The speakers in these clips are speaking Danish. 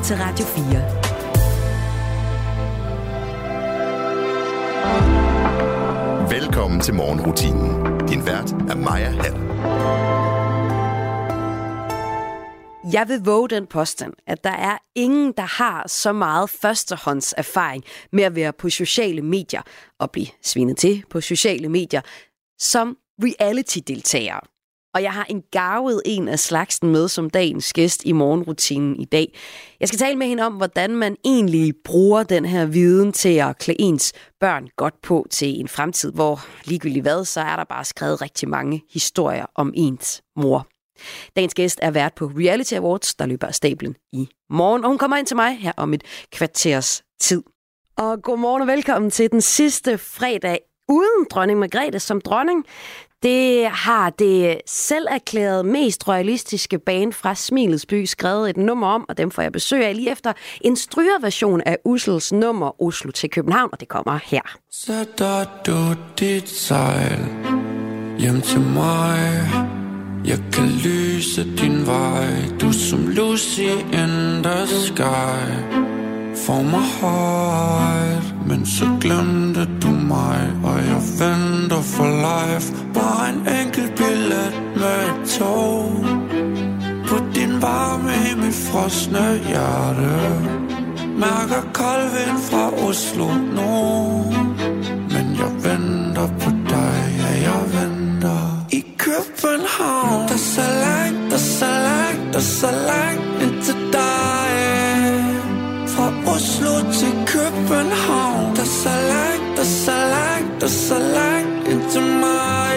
lytter til Radio 4. Velkommen til morgenrutinen. Din vært er Maja Hall. Jeg vil våge den påstand, at der er ingen, der har så meget førstehånds erfaring med at være på sociale medier og blive svinet til på sociale medier, som reality-deltagere. Og jeg har en gavet en af slagsen med som dagens gæst i morgenrutinen i dag. Jeg skal tale med hende om, hvordan man egentlig bruger den her viden til at klæde ens børn godt på til en fremtid, hvor ligegyldigt hvad, så er der bare skrevet rigtig mange historier om ens mor. Dagens gæst er vært på Reality Awards, der løber af stablen i morgen, og hun kommer ind til mig her om et kvarters tid. Og godmorgen og velkommen til den sidste fredag uden dronning Margrethe som dronning. Det har det selv erklæret mest royalistiske band fra Smilets By skrevet et nummer om, og dem får jeg besøg af lige efter en strygerversion af Ussels nummer Oslo til København, og det kommer her. Sætter du dit sejl hjem til mig. Jeg kan lyse din vej. Du som Lucy in the sky for mig højt. Men så glemte du mig Og jeg venter for life. Bare en enkelt billet med et tog. På din varme i mit frosne hjerte. Mærker kold vind fra Oslo nu Men jeg venter på dig, ja jeg venter. I København Der er så langt, der er så langt, der er så langt Indtil dig. København. Der er så langt, der er så langt, der er så langt ind til mig.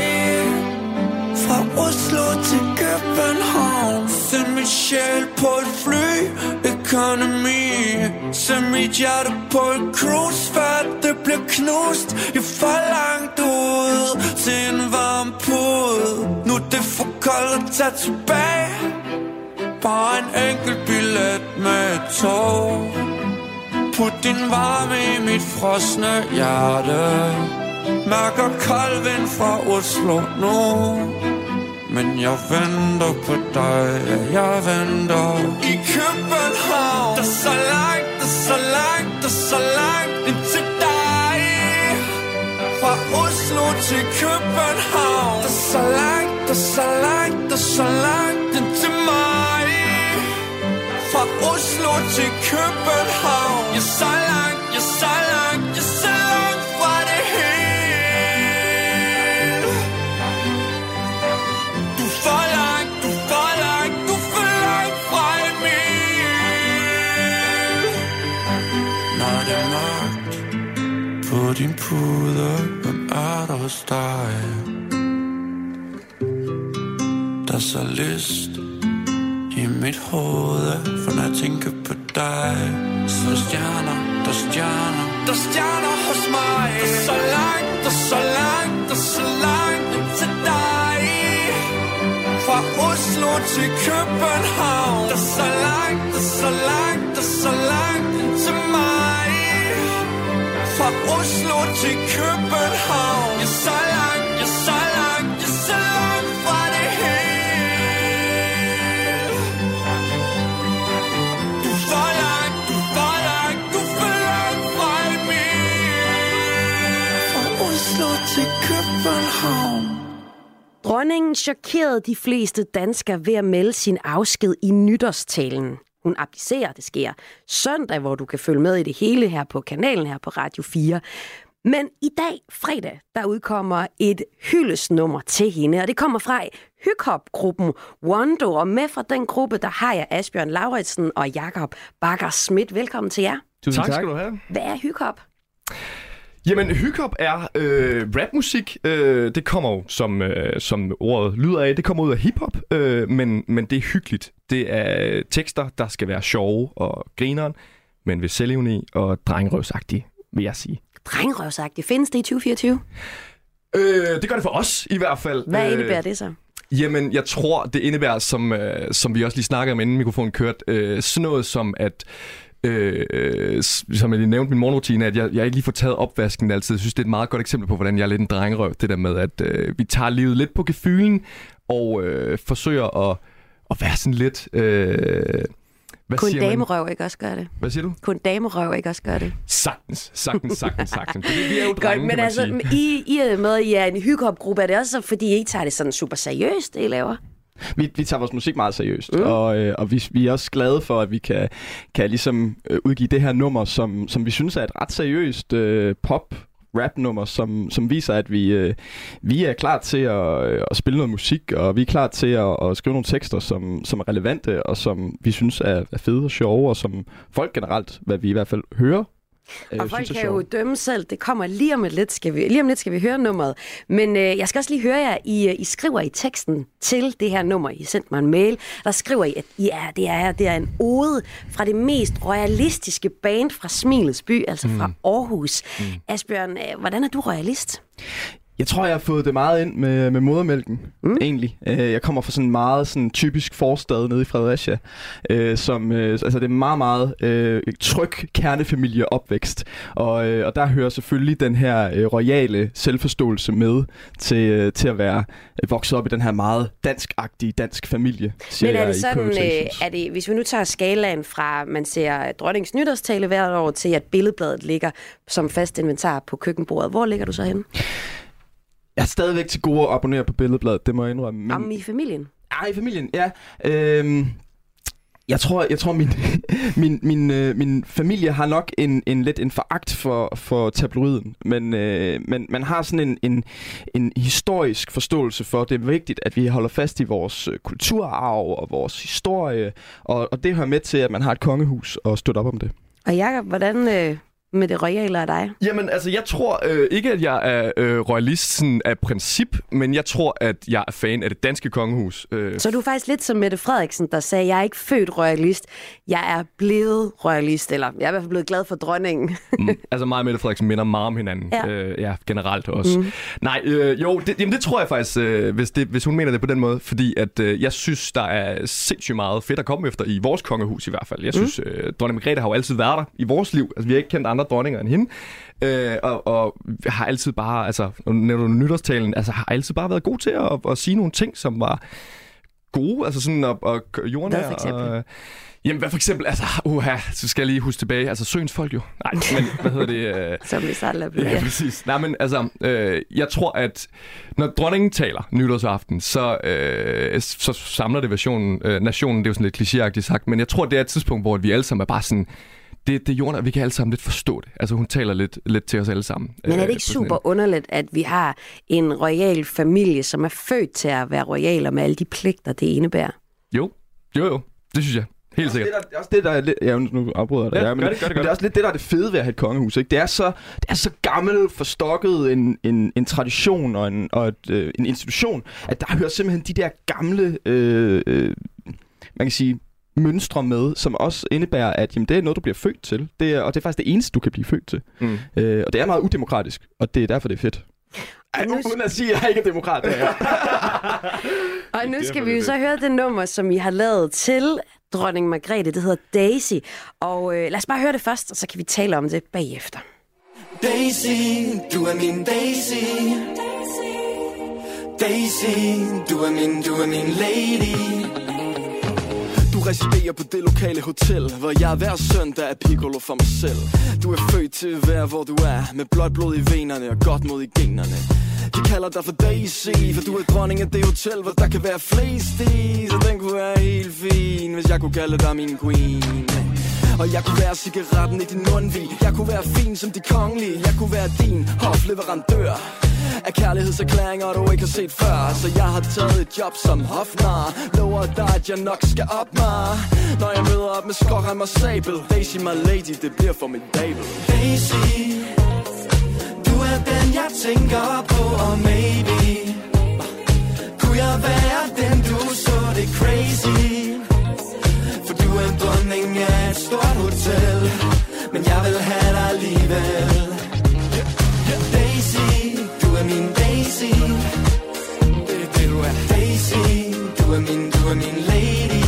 Fra Oslo til København. Send mit sjæl på et fly, economy. Send mit hjerte på et cruise, før det bliver knust. Jeg for langt ud til en varm pud Nu er det for koldt at tage tilbage. Bare en enkelt billet med et tog. Put din varme i mit frosne hjerte. Mærker kold vind fra Oslo nu. Men jeg venter på dig, ja, jeg venter. I København. Der er så langt, der er så langt, der er så langt ind til dig. Fra Oslo til København. Der er så langt, der er så langt, der er så langt ind til mig fra Oslo til København. Jeg er så langt, jeg er så langt, jeg er så langt fra det hele. Du er for langt, du er for langt, du er for langt fra Emil. Når det er mørkt på din pude, hvem er der hos dig? Der er så lyst i mit hoved For når jeg tænker på dig Så er stjerner, der stjerner. Der stjerner hos mig. Der er så langt, der er så langt Der er så langt til dig. Fra Oslo til København. Der er så langt, der er så langt Der er så langt til mig. Fra Oslo til København. Jeg er så langt, Dronningen chokerede de fleste danskere ved at melde sin afsked i nytårstalen. Hun abdicerer, det sker søndag, hvor du kan følge med i det hele her på kanalen her på Radio 4. Men i dag, fredag, der udkommer et hyldesnummer til hende, og det kommer fra Hykhop-gruppen Wando, og med fra den gruppe, der har jeg Asbjørn Lauritsen og Jakob Bakker Schmidt. Velkommen til jer. Tusind tak. tak skal du have. Hvad er Hykhop? Jamen, hyphop er øh, rapmusik. Øh, det kommer jo, som, øh, som ordet lyder af, det kommer ud af hiphop, øh, men, men det er hyggeligt. Det er tekster, der skal være sjove og grineren, men ved selvivni og drengerøvsagtige, vil jeg sige. Drengerøvsagtige. Findes det i 2024? Øh, det gør det for os i hvert fald. Hvad indebærer det så? Jamen, jeg tror, det indebærer, som, øh, som vi også lige snakkede om, inden mikrofonen kørte, øh, sådan noget som, at øh, som jeg lige nævnte min morgenrutine, at jeg, jeg ikke lige får taget opvasken altid. Jeg synes, det er et meget godt eksempel på, hvordan jeg er lidt en drengerøv. Det der med, at øh, vi tager livet lidt på gefylen og øh, forsøger at, at være sådan lidt... Øh, Hvad man? damerøv ikke også gøre det? Hvad siger du? En damerøv ikke også gøre det? Sagtens, sagtens, sagtens, sagtens. Fordi vi er jo Godt, drenge, men kan man altså, sige. I, I er med, at I er en hyggehop-gruppe. Er det også, fordi I ikke tager det sådan super seriøst, det I laver? Vi, vi tager vores musik meget seriøst, mm. og, øh, og vi, vi er også glade for, at vi kan, kan ligesom øh, udgive det her nummer, som, som vi synes er et ret seriøst øh, pop rap-nummer, som, som viser, at vi, øh, vi er klar til at, øh, at spille noget musik, og vi er klar til at, at skrive nogle tekster, som, som er relevante, og som vi synes er, er fede og sjove, og som folk generelt, hvad vi i hvert fald hører, øh, Og folk kan jo dømme selv. Det kommer lige om lidt, skal vi, lige om lidt skal vi høre nummeret. Men øh, jeg skal også lige høre jer. I, øh, I skriver i teksten til det her nummer. I sendte mig en mail. Der skriver I, at er, det, er, det er en ode fra det mest royalistiske band fra Smilets by, altså fra Aarhus. Mm. Asbjørn, øh, hvordan er du royalist? Jeg tror, jeg har fået det meget ind med, med modermælken, mm. egentlig. Øh, Jeg kommer fra sådan en meget sådan, typisk forstad nede i Fredericia, øh, som, øh, altså det er meget, meget øh, tryg kernefamilieopvækst. Og, øh, og der hører selvfølgelig den her øh, royale selvforståelse med til, øh, til at være øh, vokset op i den her meget dansk-agtige dansk familie, siger Men er det sådan, øh, er det, hvis vi nu tager skalaen fra, man ser dronningens nytårstale hvert år, til at billedbladet ligger som fast inventar på køkkenbordet, hvor ligger du så henne? Jeg er stadigvæk til gode at abonnere på billedbladet, det må jeg indrømme. Men... Om i familien? Ah, i familien, ja. Øhm, jeg tror, jeg tror min, min, min, øh, min familie har nok en, en lidt en foragt for, for tabloiden, men, øh, men man har sådan en, en, en historisk forståelse for, at det er vigtigt, at vi holder fast i vores øh, kulturarv og vores historie, og, og det hører med til, at man har et kongehus og støtte op om det. Og Jacob, hvordan øh, med det royale er dig? Jamen, altså, jeg tror øh, ikke, at jeg er øh, royalist sådan af princip, men jeg tror, at jeg er fan af det danske kongehus. Øh, Så er du faktisk lidt som Mette Frederiksen, der sagde, jeg er ikke født royalist, jeg er blevet royalist, eller jeg er i hvert fald blevet glad for dronningen. mm, altså, mig og Mette Frederiksen minder meget om hinanden. Ja. Øh, ja generelt også. Mm. Nej, øh, jo, det, jamen, det tror jeg faktisk, øh, hvis, det, hvis hun mener det på den måde, fordi at øh, jeg synes, der er sindssygt meget fedt at komme efter i vores kongehus i hvert fald. Jeg synes, øh, dronning Margrethe har jo altid været der i vores liv. Altså, vi har ikke kendt andre dronninger end hende. Øh, og, og har altid bare, altså, når du nytårstalen, altså, har altid bare været god til at, at sige nogle ting, som var gode, altså sådan at, at jordnære. Hvad for eksempel? Og, jamen, hvad for eksempel, altså, uha, så skal jeg lige huske tilbage, altså Søens folk jo. Nej, men hvad hedder det? Øh, som vi starter Ja, ja. præcis. Nej, men altså, øh, jeg tror, at når dronningen taler nytårsaften, så, øh, så samler det versionen, øh, nationen, det er jo sådan lidt klichéagtigt sagt, men jeg tror, det er et tidspunkt, hvor vi alle sammen er bare sådan, det, det er jorden, og vi kan alle sammen lidt forstå det. Altså, hun taler lidt, lidt til os alle sammen. Men er det øh, ikke sådan en- super underligt, at vi har en royal familie, som er født til at være royal, og med alle de pligter, det indebærer? Jo, jo, jo. Det synes jeg. Helt sikkert. Det er, også det, der er lidt... Ja, nu afbryder jeg dig. Ja, men, gør det, gør det, gør men det er også lidt det, der er det fede ved at have et kongehus. Ikke? Det, er så, det er så gammelt, forstokket en, en, en tradition og, en, og et, øh, en institution, at der hører simpelthen de der gamle... Øh, øh, man kan sige mønstre med, som også indebærer, at jamen, det er noget, du bliver født til. Det er, og det er faktisk det eneste, du kan blive født til. Mm. Øh, og det er meget udemokratisk, og det er derfor, det er fedt. Ej, nu- uden at sige, at jeg ikke er demokrat. Det er. Og nu skal vi jo så høre det nummer, som I har lavet til dronning Margrethe. Det hedder Daisy. Og øh, lad os bare høre det først, og så kan vi tale om det bagefter. Daisy, du er min Daisy. Daisy, du er min, du er min lady. Residerer på det lokale hotel Hvor jeg hver søndag er piccolo for mig selv. Du er født til at være hvor du er Med blåt blod i venerne og godt mod i generne. De kalder dig for Daisy For du er dronning af det hotel Hvor der kan være flest i. Så den kunne være helt fin Hvis jeg kunne kalde dig min queen og jeg kunne være cigaretten i din mundvig. Jeg kunne være fin som de kongelige. Jeg kunne være din hofleverandør Af kærlighedserklæringer du ikke har set før. Så jeg har taget et job som hofnar. Lover dig at jeg nok skal op mig. Når jeg møder op med skrårem og sabel. Daisy my lady, det bliver for mit babel. Daisy Du er den jeg tænker på Og maybe Kunne jeg være den du så det crazy? Dronning af et stort hotel. Men jeg vil have dig alligevel. Daisy, du er min Daisy. Det er det du er Daisy, du er min, du er min lady.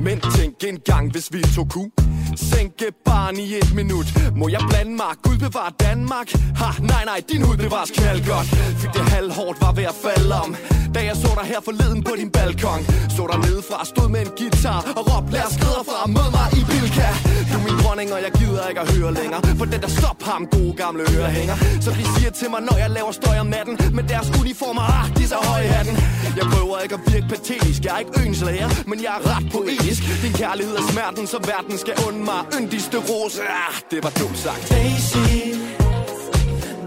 Men tænk en gang, hvis vi to kunne Sænke barn i et minut. Må jeg blande mig? Gud bevar Danmark. Ha, nej, nej, din hud bevares knaldgodt. Fik det halvhårdt var ved at falde om. Da jeg så dig her forleden på din balkon. Så der nedefra, stod med en guitar Og råb, lad os fra, mød mig i Bilka min dronning, og jeg gider ikke at høre længere. For den der stop ham, gode gamle ørehænger. Så de siger til mig, når jeg laver støj om natten Med deres uniformer, ah, de er så høje hatten. Jeg prøver ikke at virke patetisk Jeg er ikke øens men jeg er ret poetisk. Din kærlighed er smerten, så verden skal und mig Yndigste rose, ah, det var dumt sagt. Daisy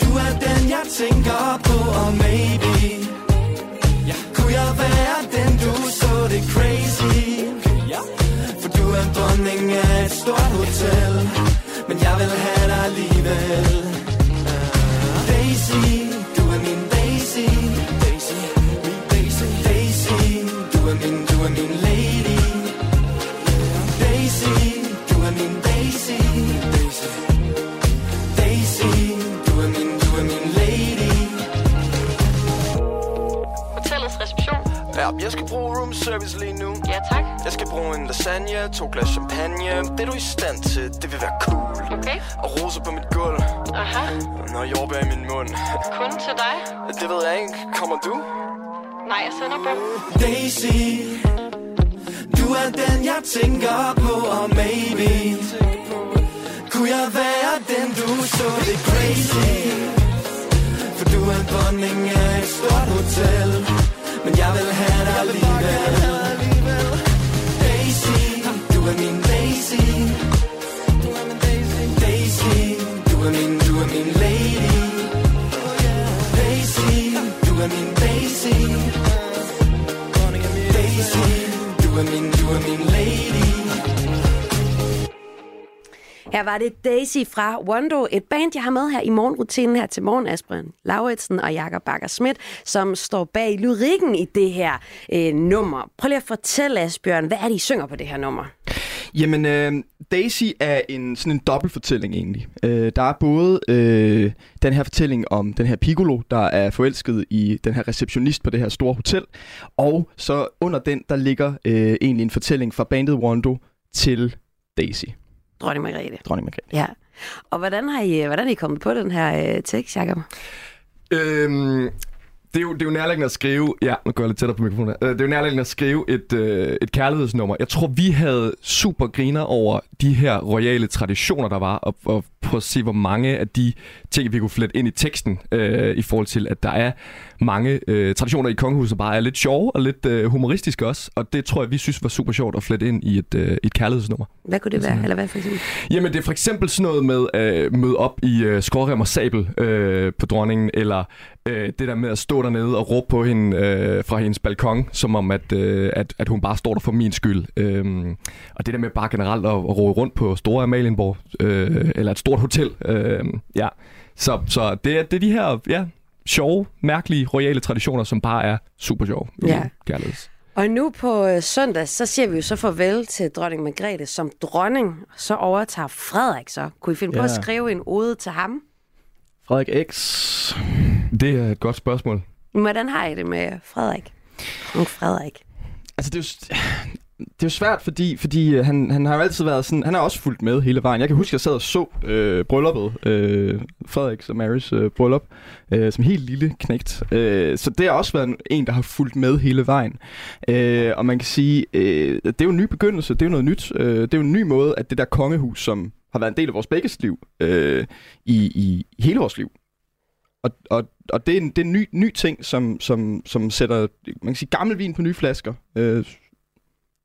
Du er den, jeg tænker på, og maybe hotel Men jeg vil have dig alligevel. Daisy, du er min Daisy. Daisy, min Daisy Daisy, du er min, du er min lady. Daisy, du er min Daisy. Daisy Daisy, du er min, du er min lady. Hotellets reception. Ja, jeg skal bruge room service lige nu. Ja, tak. Jeg skal bruge en lasagne, to glas champagne Det er du i stand til, det vil være cool Okay. Og roser på mit gulv Aha. Når jordbær i min mund Kun til dig. Det ved jeg ikke, kommer du? Nej, jeg sender på. Daisy Du er den, jeg tænker på Og maybe Kunne jeg være den, du så det crazy For du er dronning af et stort hotel Men jeg vil have dig alligevel du er min Daisy. Daisy. Du er min, du er min lady. Daisy. Du er min Daisy. Daisy, du er min, du er min lady. Her var det Daisy fra Wando, et band, jeg har med her i morgenrutinen her til morgen, Asbjørn Lauritsen og Jakob Bakker Schmidt, som står bag lyrikken i det her øh, nummer. Prøv lige at fortælle, Asbjørn, hvad er det, I synger på det her nummer? Jamen, øh, Daisy er en sådan en dobbeltfortælling egentlig. Øh, der er både øh, den her fortælling om den her Piccolo, der er forelsket i den her receptionist på det her store hotel, og så under den, der ligger øh, egentlig en fortælling fra bandet Wando til Daisy, Dronning Margrethe. dronning Margrethe. Ja. Og hvordan har I, hvordan er I kommet på den her øh, tekst, Jacob? Øhm, det er, jo, det er jo nærliggende at skrive... Ja, nu går jeg lidt tættere på mikrofonen her. Øh, det er jo nærliggende at skrive et, øh, et kærlighedsnummer. Jeg tror, vi havde super griner over de her royale traditioner, der var, og, og prøve at se, hvor mange af de ting, vi kunne flette ind i teksten, øh, i forhold til, at der er mange øh, traditioner i kongehuset, bare er lidt sjove og lidt øh, humoristiske også. Og det tror jeg, vi synes var super sjovt at flette ind i et, øh, et kærlighedsnummer. Hvad kunne det være? Eller hvad for eksempel? Jamen, det er for eksempel sådan noget med at øh, møde op i øh, skrårem og sabel øh, på dronningen, eller øh, det der med at stå dernede og råbe på hende øh, fra hendes balkon, som om, at, øh, at, at hun bare står der for min skyld. Øh, og det der med bare generelt at, at råbe rundt på Store Amalienborg, øh, eller et stort hotel. Øh, ja. Så, så det, er, det er de her ja, sjove, mærkelige, royale traditioner, som bare er super sjove Ja. kærligheds. Og nu på øh, søndag, så siger vi jo så farvel til dronning Margrethe som dronning. Så overtager Frederik så. Kunne I finde på at Ja. skrive en ode til ham? Frederik X. Det er et godt spørgsmål. Hvordan har I det med Frederik? Frederik. Altså, det er jo, det er jo svært, fordi, fordi øh, han, han har jo altid været sådan... Han har også fulgt med hele vejen. Jeg kan huske, at jeg sad og så øh, brylluppet. Øh, Frederiks og Marys øh, bryllup. Øh, som helt lille knægt. Øh, så det har også været en, der har fulgt med hele vejen. Øh, og man kan sige, øh, det er jo en ny begyndelse. Det er jo noget nyt. Øh, det er jo en ny måde, at det der kongehus, som har været en del af vores begges liv, øh, i, i hele vores liv, og, og, og det er en, det er en ny, ny ting, som, som, som sætter man kan sige, gammel vin på nye flasker. Øh,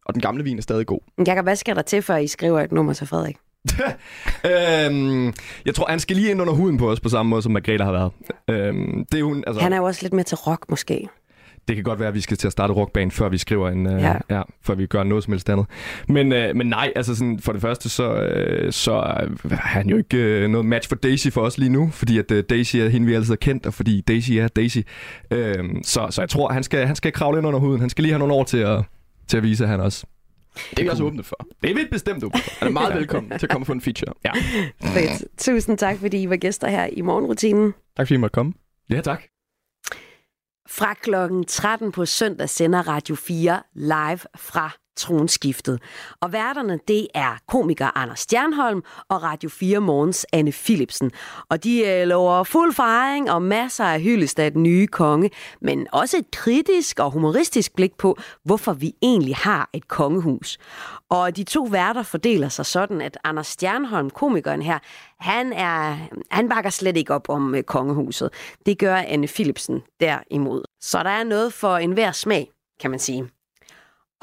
og den gamle vin er stadig god. Jakob, hvad skal der til, før I skriver et nummer til Frederik? øhm, jeg tror, han skal lige ind under huden på os på samme måde, som Margrethe har været. Øhm, det, er jo, altså, Han er jo også lidt med til rock, måske. det kan godt være, at vi skal til at starte rockband, før vi skriver en, øh, Ja. ja. før vi gør noget som helst andet. Men, øh, men nej, altså sådan, for det første, så, øh, så er han jo ikke øh, noget match for Daisy for os lige nu, fordi at øh, Daisy er hende, vi altid har kendt, og fordi Daisy er Daisy. Øhm, så, så jeg tror, han skal, han skal kravle ind under huden. Han skal lige have nogle år til at, til at vise, at han også... Det er vi også åbne for. Det er vi bestemt åbne Han er meget velkommen til at komme og få en feature. Ja. Fedt. Tusind tak, fordi I var gæster her i morgenrutinen. Tak fordi I måtte komme. Ja, tak. Fra klokken 13 på søndag sender Radio 4 live fra tronskiftet. Og værterne, det er komiker Anders Stjernholm og Radio 4 Morgens Anne Philipsen. Og de øh, lover fuld fejring og masser af hyldest af den nye konge, men også et kritisk og humoristisk blik på, hvorfor vi egentlig har et kongehus. Og de to værter fordeler sig sådan, at Anders Stjernholm, komikeren her, han, er, han bakker slet ikke op om øh, kongehuset. Det gør Anne Philipsen derimod. Så der er noget for enhver smag, kan man sige.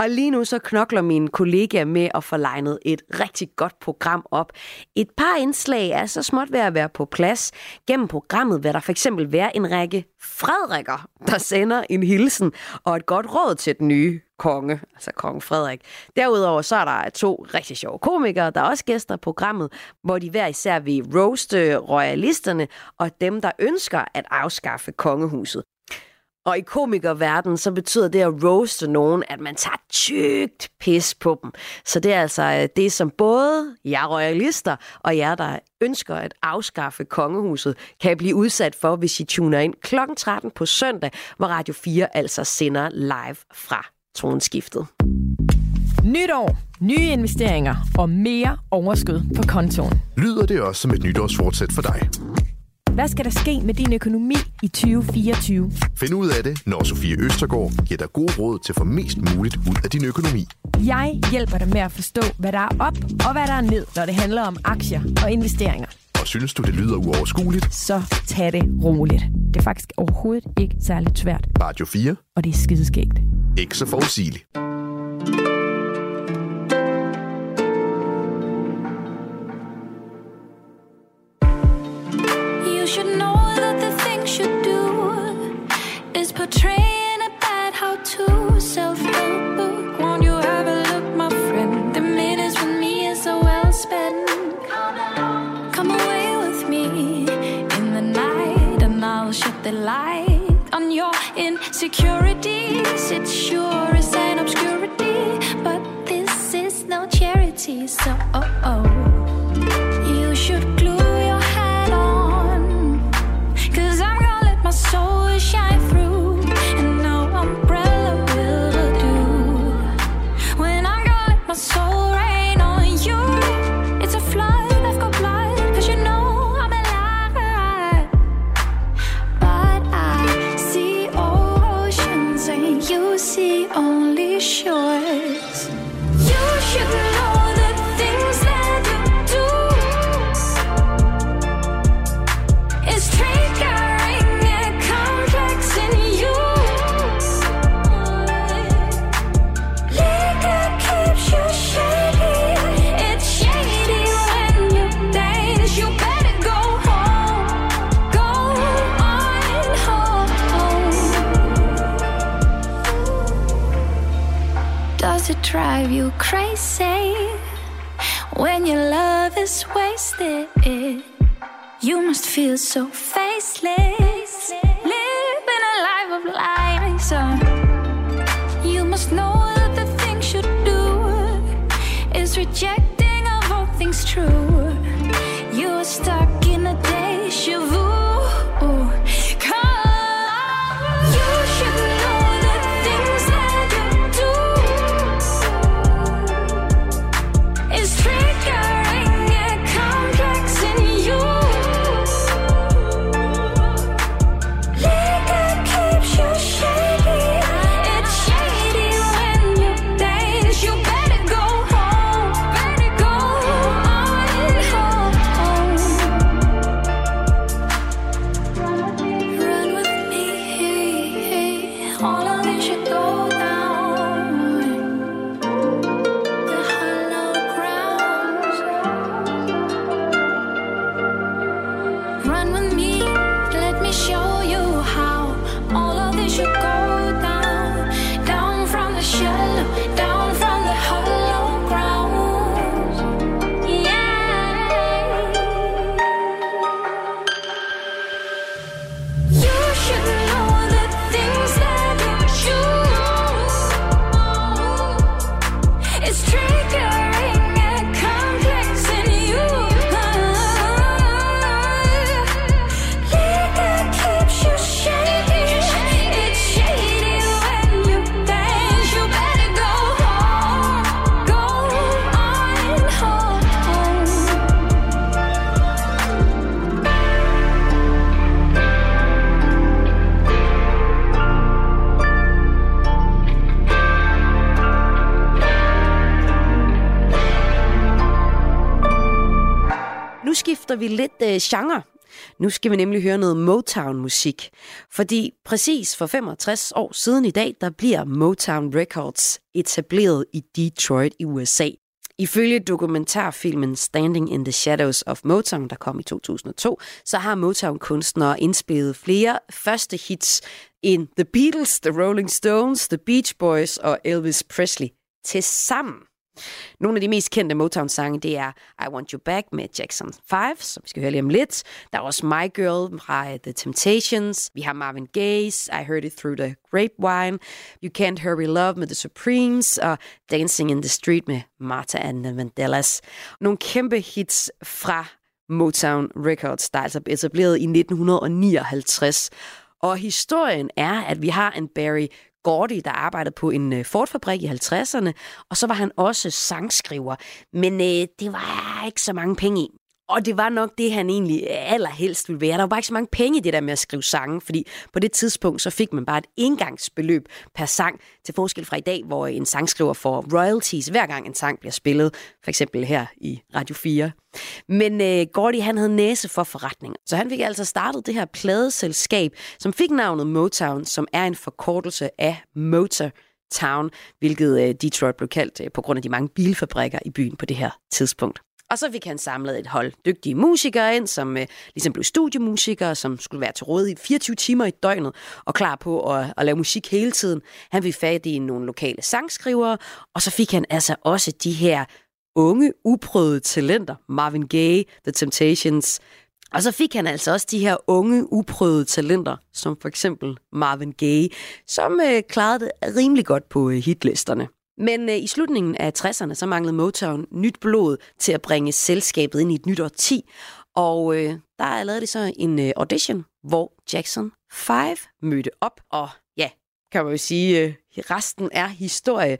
Og lige nu så knokler mine kollegaer med at få legnet et rigtig godt program op. Et par indslag er så småt ved at være på plads. Gennem programmet vil der for eksempel være en række Frederikker, der sender en hilsen og et godt råd til den nye konge, altså kong Frederik. Derudover så er der to rigtig sjove komikere, der også gæster programmet, hvor de hver især vil roaste royalisterne og dem, der ønsker at afskaffe kongehuset. Og i komikerverdenen, så betyder det at roaste nogen, at man tager tykt pis på dem. Så det er altså øh, det, som både jer royalister og jer, der ønsker at afskaffe kongehuset, kan blive udsat for, hvis I tuner ind kl. 13 på søndag, hvor Radio 4 altså sender live fra tronskiftet. Nytår, nye investeringer og mere overskud på kontoen. Lyder det også som et nytårsfortsæt for dig? Hvad skal der ske med din økonomi i 2024? Find ud af det, når Sofie Østergaard giver dig gode råd til at få mest muligt ud af din økonomi. Jeg hjælper dig med at forstå, hvad der er op og hvad der er ned, når det handler om aktier og investeringer. Og synes du, det lyder uoverskueligt? Så tag det roligt. Det er faktisk overhovedet ikke særligt svært, Radio 4. og det er skideskægt. Ikke så forudsigeligt. So lidt øh, genre. Nu skal vi nemlig høre noget Motown-musik. Fordi præcis for 65 år siden i dag, der bliver Motown Records etableret i Detroit i USA. Ifølge dokumentarfilmen Standing in the Shadows of Motown, der kom i 2002, så har Motown-kunstnere indspillet flere første hits end The Beatles, The Rolling Stones, The Beach Boys og Elvis Presley til sammen. Nogle af de mest kendte Motown-sange, det er I Want You Back med Jackson 5, som vi skal høre lige om lidt. Der er også My Girl fra øh, The Temptations. Vi har Marvin Gaye's I Heard It Through the Grapevine. You Can't Hurry Love med The Supremes. Og Dancing in the Street med Martha and the Vandellas. Nogle kæmpe hits fra Motown Records, der er altså etableret i 1959. Og historien er, at vi har en Barry Gordy, der arbejdede på en øh, Ford-fabrik i 50'erne, og så var han også sangskriver. Men øh, det var ikke så mange penge i. Og det var nok det, han egentlig allerhelst ville være. Der var bare ikke så mange penge i det der med at skrive sange, fordi på det tidspunkt, så fik man bare et engangsbeløb per sang, til forskel fra i dag, hvor en sangskriver får royalties, hver gang en sang bliver spillet, for eksempel her i Radio 4. Men øh, Gordy, han havde næse for forretning, så han fik altså startet det her pladeselskab, som fik navnet Motown, som er en forkortelse af Motor Town, hvilket øh, Detroit blev kaldt øh, på grund af de mange bilfabrikker i byen på det her tidspunkt. Og så fik han samlet et hold dygtige musikere ind, som øh, ligesom blev studiemusikere, som skulle være til rådighed 24 timer i døgnet og klar på at, at lave musik hele tiden. Han fik fat i nogle lokale sangskrivere, og så fik han altså også de her unge, uprøvede talenter. Marvin Gaye, The Temptations. Og så fik han altså også de her unge, uprøvede talenter, som for eksempel Marvin Gaye, som øh, klarede det rimelig godt på øh, hitlisterne. Men øh, i slutningen af 60'erne, så manglede Motown nyt blod til at bringe selskabet ind i et nyt årti. Og øh, der lavede de så en øh, audition, hvor Jackson 5 mødte op. Og ja, kan man jo sige, øh, resten er historie.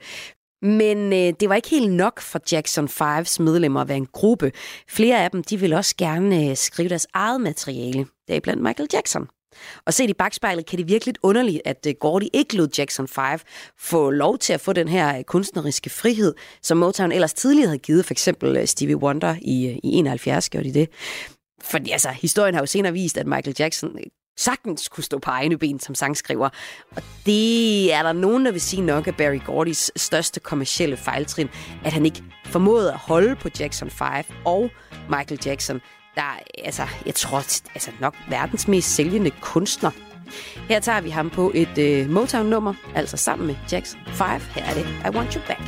Men øh, det var ikke helt nok for Jackson 5's medlemmer at være en gruppe. Flere af dem de ville også gerne øh, skrive deres eget materiale. deriblandt Michael Jackson. Og set i bagspejlet kan det virke lidt underligt, at øh, Gordy ikke lod Jackson 5 få lov til at få den her øh, kunstneriske frihed, som Motown ellers tidligere havde givet, for eksempel øh, Stevie Wonder i, i 71 gjorde de det. Fordi altså, historien har jo senere vist, at Michael Jackson sagtens kunne stå på egne ben som sangskriver. Og det er der nogen, der vil sige nok af Barry Gordys største kommercielle fejltrin, at han ikke formåede at holde på Jackson 5 og Michael Jackson, der altså, jeg tror, altså nok verdens mest sælgende kunstner. Her tager vi ham på et øh, Motown-nummer, altså sammen med Jackson 5. Her er det I Want You Back.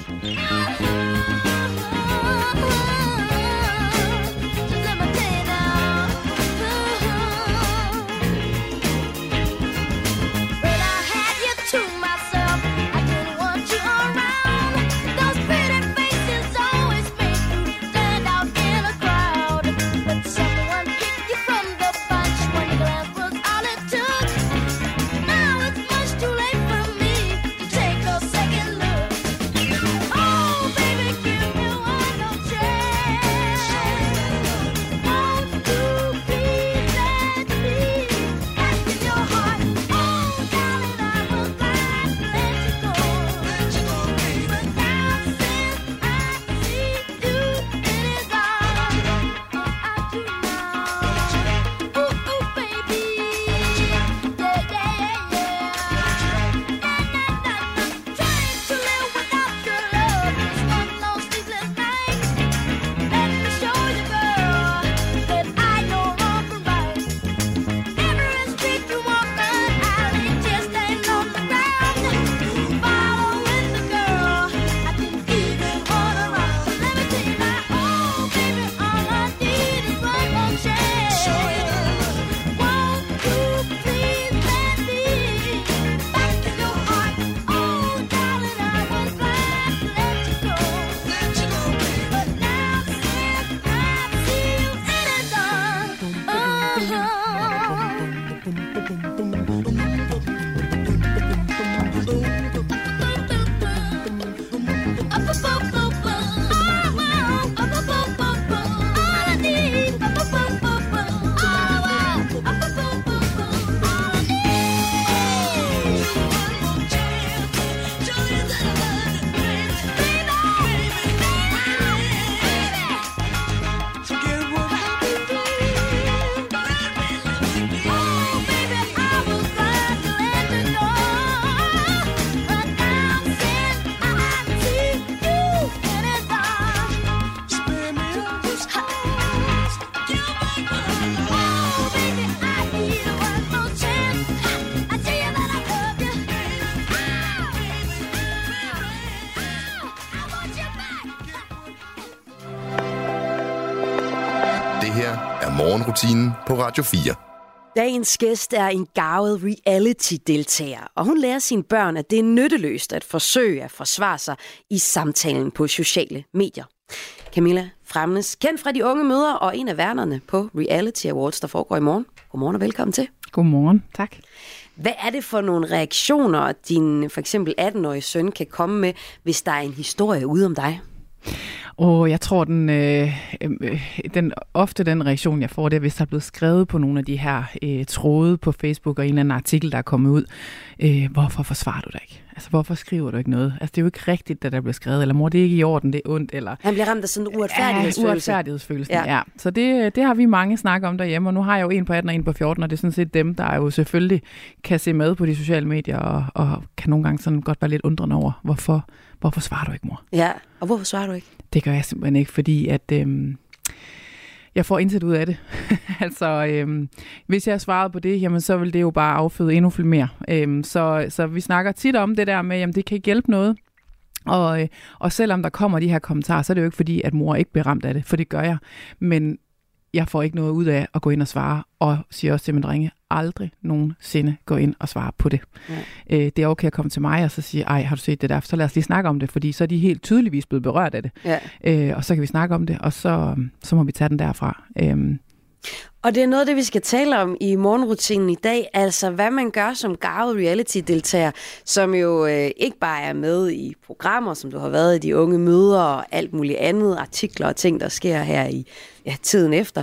Radio 4. Dagens gæst er en gavet reality-deltager, og hun lærer sine børn, at det er nytteløst at forsøge at forsvare sig i samtalen på sociale medier. Camilla Fremnes, kendt fra de unge møder og en af værnerne på Reality Awards, der foregår i morgen. Godmorgen og velkommen til. Godmorgen, tak. Hvad er det for nogle reaktioner, din for eksempel 18-årige søn kan komme med, hvis der er en historie ude om dig? Og jeg tror, den, øh, øh, den, ofte den reaktion, jeg får, det er, hvis der er blevet skrevet på nogle af de her øh, tråde på Facebook og en eller anden artikel, der er kommet ud. Øh, hvorfor forsvarer du dig ikke? Altså, hvorfor skriver du ikke noget? Altså, det er jo ikke rigtigt, det der bliver skrevet. Eller mor, det er ikke i orden, det er ondt. Eller... Han bliver ramt af sådan en uretfærdighedsfølelse. Ja, uretfærdighedsfølelse, ja. ja. Så det, det har vi mange snakket om derhjemme, og nu har jeg jo en på 18 og en på 14, og det er sådan set dem, der jo selvfølgelig kan se med på de sociale medier, og, og kan nogle gange sådan godt være lidt undrende over, hvorfor, hvorfor svarer du ikke, mor? Ja, og hvorfor svarer du ikke? Det gør jeg simpelthen ikke, fordi at... Øhm, jeg får intet ud af det. altså, øhm, hvis jeg svarede på det, jamen, så vil det jo bare afføde endnu mere. Øhm, så, så vi snakker tit om det der med, jamen det kan ikke hjælpe noget. Og, øh, og selvom der kommer de her kommentarer, så er det jo ikke fordi, at mor ikke bliver ramt af det, for det gør jeg. Men jeg får ikke noget ud af at gå ind og svare, og siger også til min drenge, aldrig nogensinde gå ind og svare på det. Ja. Øh, det er okay at komme til mig og så sige, ej, har du set det der? Så lad os lige snakke om det, fordi så er de helt tydeligvis blevet berørt af det. Ja. Øh, og så kan vi snakke om det, og så, så må vi tage den derfra. Øh, og det er noget af det, vi skal tale om i morgenrutinen i dag, altså hvad man gør som garvet reality-deltager, som jo øh, ikke bare er med i programmer, som du har været i de unge møder og alt muligt andet, artikler og ting, der sker her i ja, tiden efter.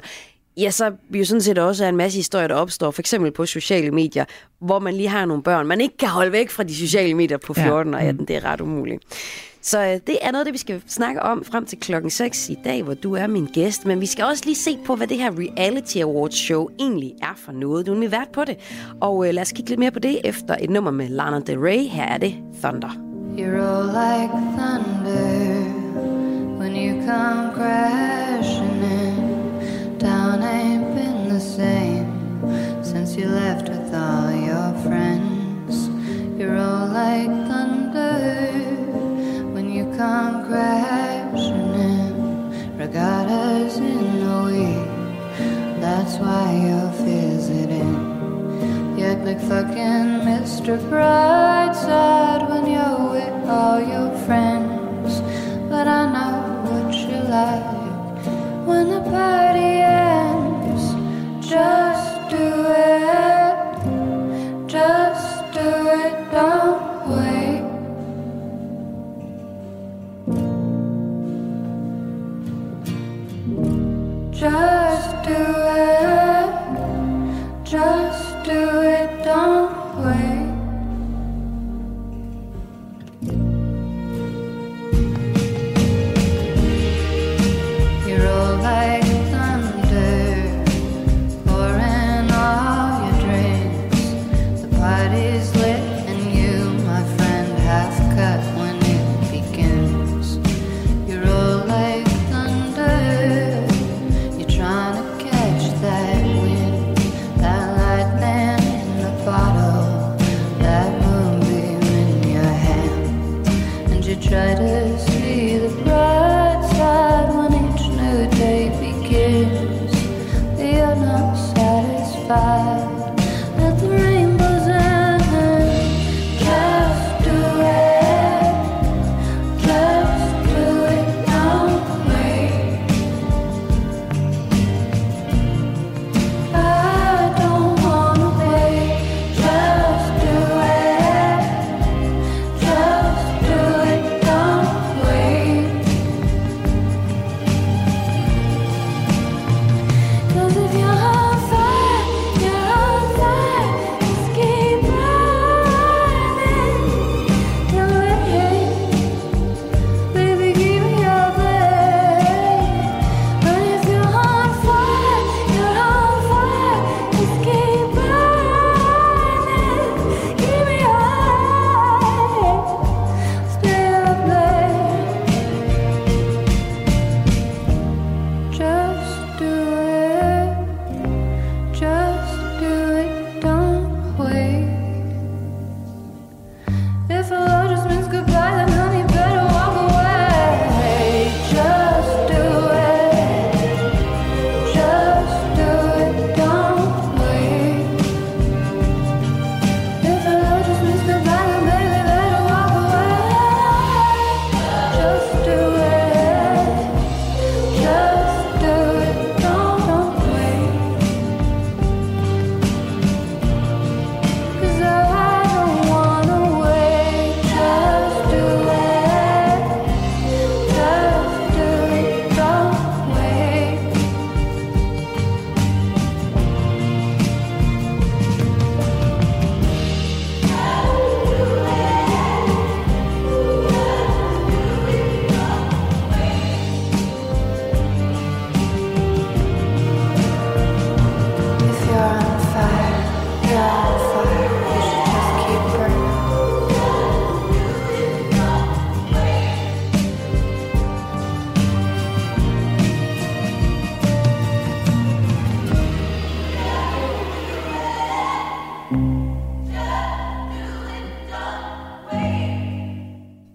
Ja, så jo sådan set også er en masse historier, der opstår, for eksempel på sociale medier, hvor man lige har nogle børn, man ikke kan holde væk fra de sociale medier på 14 ja. og 18, det er ret umuligt. Så øh, det er noget det, vi skal snakke om frem til klokken 6 i dag, hvor du er min gæst. Men vi skal også lige se på, hvad det her Reality Awards show egentlig er for noget. Du er vært på det. Og øh, lad os kigge lidt mere på det efter et nummer med Lana Del Rey. Her er det Thunder. You're all like thunder when you come crashing in. Down ain't been the same since you left with all your friends. You're all like thunder regattas in the week. That's why you're visiting. You act like fucking Mr. Brightside when you're with all your friends. But I know what you like when the party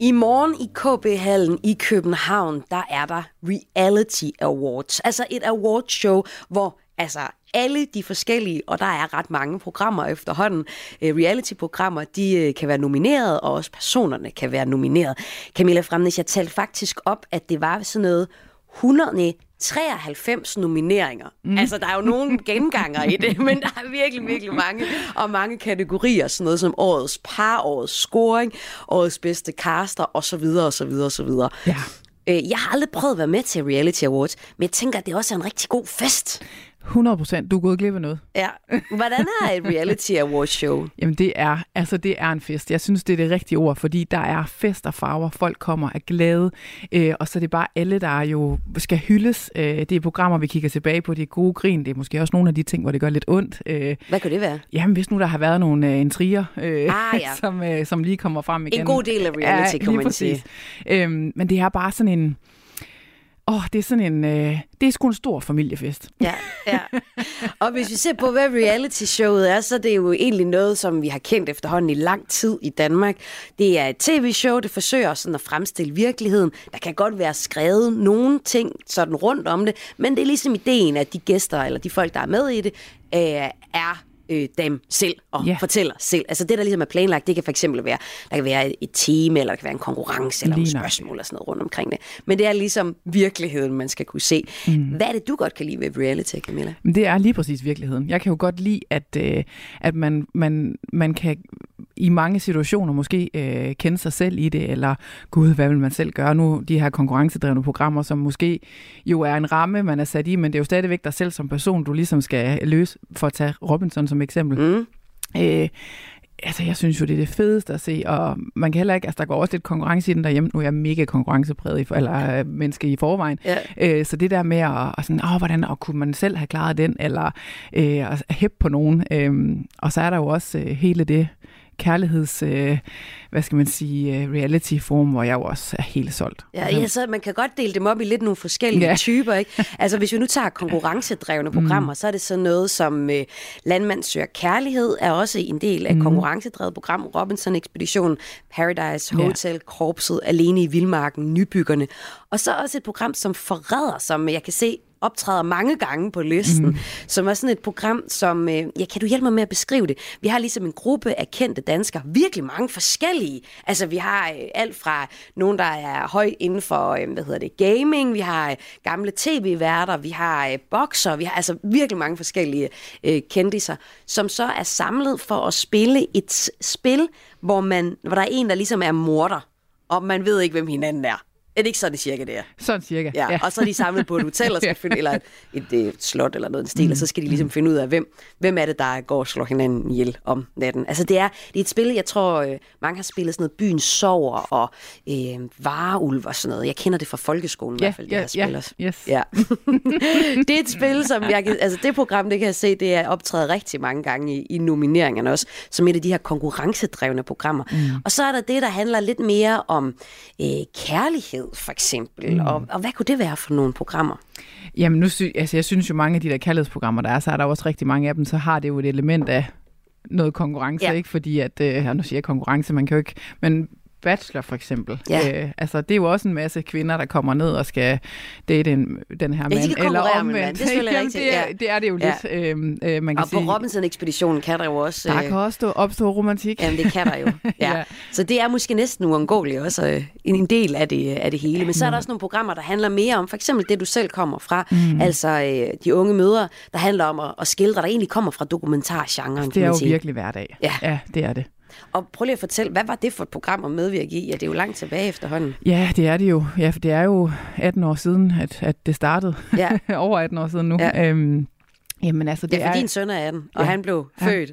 I morgen i KB-hallen i København, der er der Reality Awards. Altså et awardshow, hvor altså alle de forskellige, og der er ret mange programmer efterhånden, øh, reality-programmer, de øh, kan være nomineret, og også personerne kan være nomineret. Camilla Fremnes, jeg talte faktisk op, at det var sådan noget 100, 93 nomineringer. Mm. Altså, der er jo nogle genganger i det, men der er virkelig, virkelig mange, og mange kategorier, sådan noget som årets par, årets scoring, årets bedste caster, osv., osv., osv. Ja. Øh, Jeg har aldrig prøvet at være med til Reality Awards, men jeg tænker, at det også er en rigtig god fest. 100 procent. Du er gået glip af noget. Ja. Hvordan er et Reality Awards show? Jamen det er, altså det er en fest. Jeg synes, det er det rigtige ord, fordi der er fest og farver. Folk kommer er glade, øh, og så er det bare alle, der jo skal hyldes. Øh, det er programmer, vi kigger tilbage på. Det er gode grin. Det er måske også nogle af de ting, hvor det gør lidt ondt. Øh, Hvad kunne det være? jamen hvis nu der har været nogle øh, intriger, øh, Ah, ja. som, øh, som lige kommer frem igen. En god del af reality, ja, kan man præcis. sige. Øhm, men det er bare sådan en... Åh, det er sådan en... Øh, det er sgu en stor familiefest. Ja, ja. Og hvis vi ser på, hvad reality-showet er, så er det jo egentlig noget, som vi har kendt efterhånden i lang tid i Danmark. Det er et tv-show, det forsøger sådan at fremstille virkeligheden. Der kan godt være skrevet nogle ting sådan rundt om det, men det er ligesom ideen, at de gæster eller de folk, der er med i det, øh, er øh, dem selv og yeah. fortæller selv. Altså det, der ligesom er planlagt, det kan for eksempel være, der kan være et tema, eller der kan være en konkurrence, eller nogle spørgsmål og sådan noget rundt omkring det. Men det er ligesom virkeligheden, man skal kunne se. Mm. Hvad er det, du godt kan lide ved reality, Camilla? Det er lige præcis virkeligheden. Jeg kan jo godt lide, at, øh, at man, man, man kan i mange situationer måske øh, kende sig selv i det, eller gud, hvad vil man selv gøre nu? De her konkurrencedrevne programmer, som måske jo er en ramme, man er sat i, men det er jo stadigvæk dig selv som person, du ligesom skal løse, for at tage Robinson som eksempel. Mm. Øh, altså, jeg synes jo, det er det fedeste at se, og man kan heller ikke, altså der går også lidt konkurrence i den derhjemme, nu er jeg mega konkurrencepræget, eller øh, menneske i forvejen, Ja. øh, så det der med at, at sådan, åh, hvordan og kunne man selv have klaret den, eller øh, at hæppe på nogen, øh, og så er der jo også øh, hele det kærligheds, øh, hvad skal man sige, øh, reality-form, hvor jeg jo også er helt solgt. Ja, ja, så man kan godt dele dem op i lidt nogle forskellige Ja. ja. typer. Ikke? Altså hvis vi nu tager konkurrencedrevne programmer, mm. så er det sådan noget som øh, Landmand søger kærlighed, er også en del af mm. konkurrencedrevet program. Robinson-ekspeditionen, Paradise Ja. Hotel, Korpset, Alene i Vildmarken, Nybyggerne. Og så også et program som Forræder, som jeg kan se optræder mange gange på listen, mm. som er sådan et program, som, øh, ja, kan du hjælpe mig med at beskrive det? Vi har ligesom en gruppe af kendte danskere, virkelig mange forskellige. Altså, vi har øh, alt fra nogen, der er højt inden for, øh, hvad hedder det, gaming, vi har øh, gamle tv-værter, vi har øh, bokser, vi har altså virkelig mange forskellige øh, kendiser, som så er samlet for at spille et spil, hvor, man, hvor der er en, der ligesom er morder, og man ved ikke, hvem hinanden er. Er det ikke sådan, det cirka det er? Sådan cirka. Ja, ja. og så er de samlet på et hotel, og skal finde, eller et, et, et slot eller noget i den stil, mm. og så skal de ligesom finde ud af, hvem, hvem er det, der går og slår hinanden ihjel om natten. Altså det er, det er et spil, jeg tror, øh, mange har spillet sådan noget Byen Sover og øh, Vareulv og sådan noget. Jeg kender det fra folkeskolen i Ja, hvert fald, det ja, her spil ja, yes. Ja. det er et spil, som jeg kan, altså det program, det kan jeg se, det er optrædet rigtig mange gange i, i nomineringerne også, som et af de her konkurrencedrevne programmer. Mm. Og så er der det, der handler lidt mere om øh, kærlighed, for eksempel. Mm. Og, og hvad kunne det være for nogle programmer? Jamen, nu sy- altså, jeg synes jo, mange af de der kærlighedsprogrammer, der er, så er der også rigtig mange af dem, så har det jo et element af noget konkurrence, Ja. ikke? Fordi at, øh, nu siger jeg konkurrence, man kan jo ikke, men Bachelor for eksempel. Ja. Øh, altså, det er jo også en masse kvinder, der kommer ned og skal date en, den her mand. konkurrere med en mand. Det er Jamen, rigtigt, det, er, ja. det er det jo Ja. lidt, øhm, øh, man kan Og på. Robinson-ekspeditionen kan der jo også... Der øh, kan også stå, opstå romantik. Jamen, det kan der jo. Ja. Ja. Så det er måske næsten uundgåeligt også øh, en del af det, af det hele. Men så er der også nogle programmer, der handler mere om, for eksempel det, du selv kommer fra. Mm. Altså øh, de unge mødre, der handler om at, at skildre, der egentlig kommer fra dokumentargenren, Det kan er jo virkelig hverdag. Ja. ja, det er det. Og prøv lige at fortælle, hvad var det for et program at medvirke i? Ja, det er jo langt tilbage efterhånden. Ja, det er det jo. Ja, for det er jo 18 år siden, at, at det startede. Ja. Over 18 år siden nu. Ja. Øhm, jamen altså, det, Det er er... for din søn er 18, og Ja. han blev Han- født.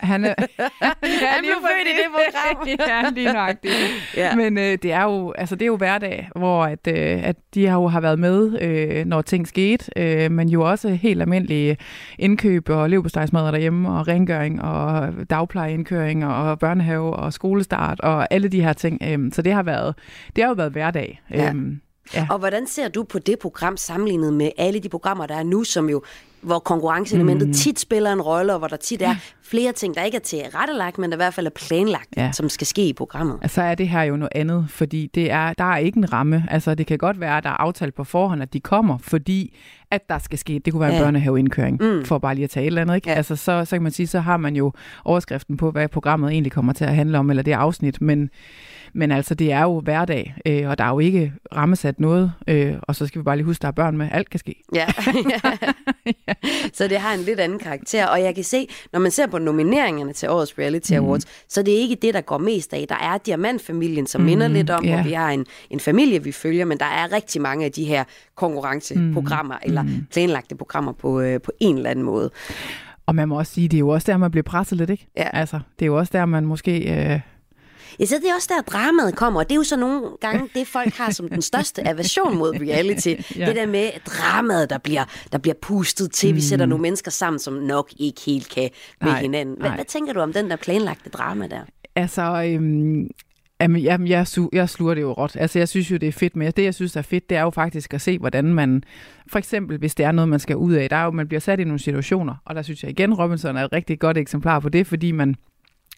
Han, er, ja, Han blev født i det program. ja, lige nøjagtigt. Ja. Men øh, det er jo altså det er jo hverdag, hvor at, øh, at de har jo har været med, øh, når ting skete, øh, men jo også helt almindelige indkøb og leverpostejsmadder derhjemme og rengøring og dagplejeindkøring og børnehave og skolestart og alle de her ting. Øh, så det har været det har jo været hverdag. Ja. Øhm, ja. Og hvordan ser du på det program sammenlignet med alle de programmer, der er nu, som jo hvor konkurrenceelementet mm. tit spiller en rolle, og hvor der tit er flere ting, der ikke er til rettelagt, men der i hvert fald er planlagt, Ja. som skal ske i programmet. Altså er det her jo noget andet, fordi det er, der er ikke en ramme. Altså det kan godt være, at der er aftalt på forhånd, at de kommer, fordi at der skal ske. Det kunne være en Ja. børnehaveindkøring, mm. for bare lige at tage et eller andet. Ikke? Ja. Altså så, så kan man sige, så har man jo overskriften på, hvad programmet egentlig kommer til at handle om, eller det afsnit. Men, men altså det er jo hverdag, øh, og der er jo ikke rammesat noget. Øh, og så skal vi bare lige huske, der er børn med. Alt kan ske. Ja. så det har en lidt anden karakter. Og jeg kan se, når man ser på nomineringerne til årets Reality Mhm. Awards, så det er ikke det, der går mest af. Der er Diamantfamilien, som minder Mhm, lidt om, ja. hvor vi har en, en familie, vi følger, men der er rigtig mange af de her konkurrenceprogrammer, Mhm. eller planlagte programmer på, øh, på en eller anden måde. Og man må også sige, det er jo også der, man bliver presset lidt, ikke? Ja. Altså, det er jo også der, man måske... Øh, Ja, så det er også der, dramaet kommer, og det er jo så nogle gange det, folk har som den største aversion mod reality. Ja. Det der med dramaet, der bliver, der bliver pustet til. Mm. Vi sætter nogle mennesker sammen, som nok ikke helt kan med Nej, hinanden. Hvad, nej. hvad tænker du om den der planlagte drama der? Altså, øhm, jamen, jamen, jeg, su- jeg sluger det jo råt. Altså, jeg synes jo, det er fedt, men det, jeg synes er fedt, det er jo faktisk at se, hvordan man, for eksempel, hvis det er noget, man skal ud af, der er jo, man bliver sat i nogle situationer, og der synes jeg igen, Robinson er et rigtig godt eksemplar på det, fordi man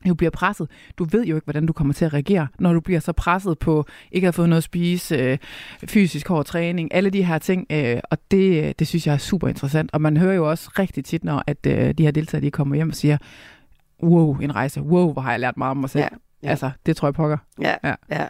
jo bliver presset. Du ved jo ikke, hvordan du kommer til at reagere, når du bliver så presset på ikke at have fået noget at spise, øh, fysisk hård træning, alle de her ting, øh, og det, det synes jeg er super interessant. Og man hører jo også rigtig tit, når at, øh, de her deltagere de kommer hjem og siger, wow, en rejse, wow, hvor har jeg lært meget om mig selv. Ja, ja. Altså, det tror jeg pokker. Ja, Ja. ja.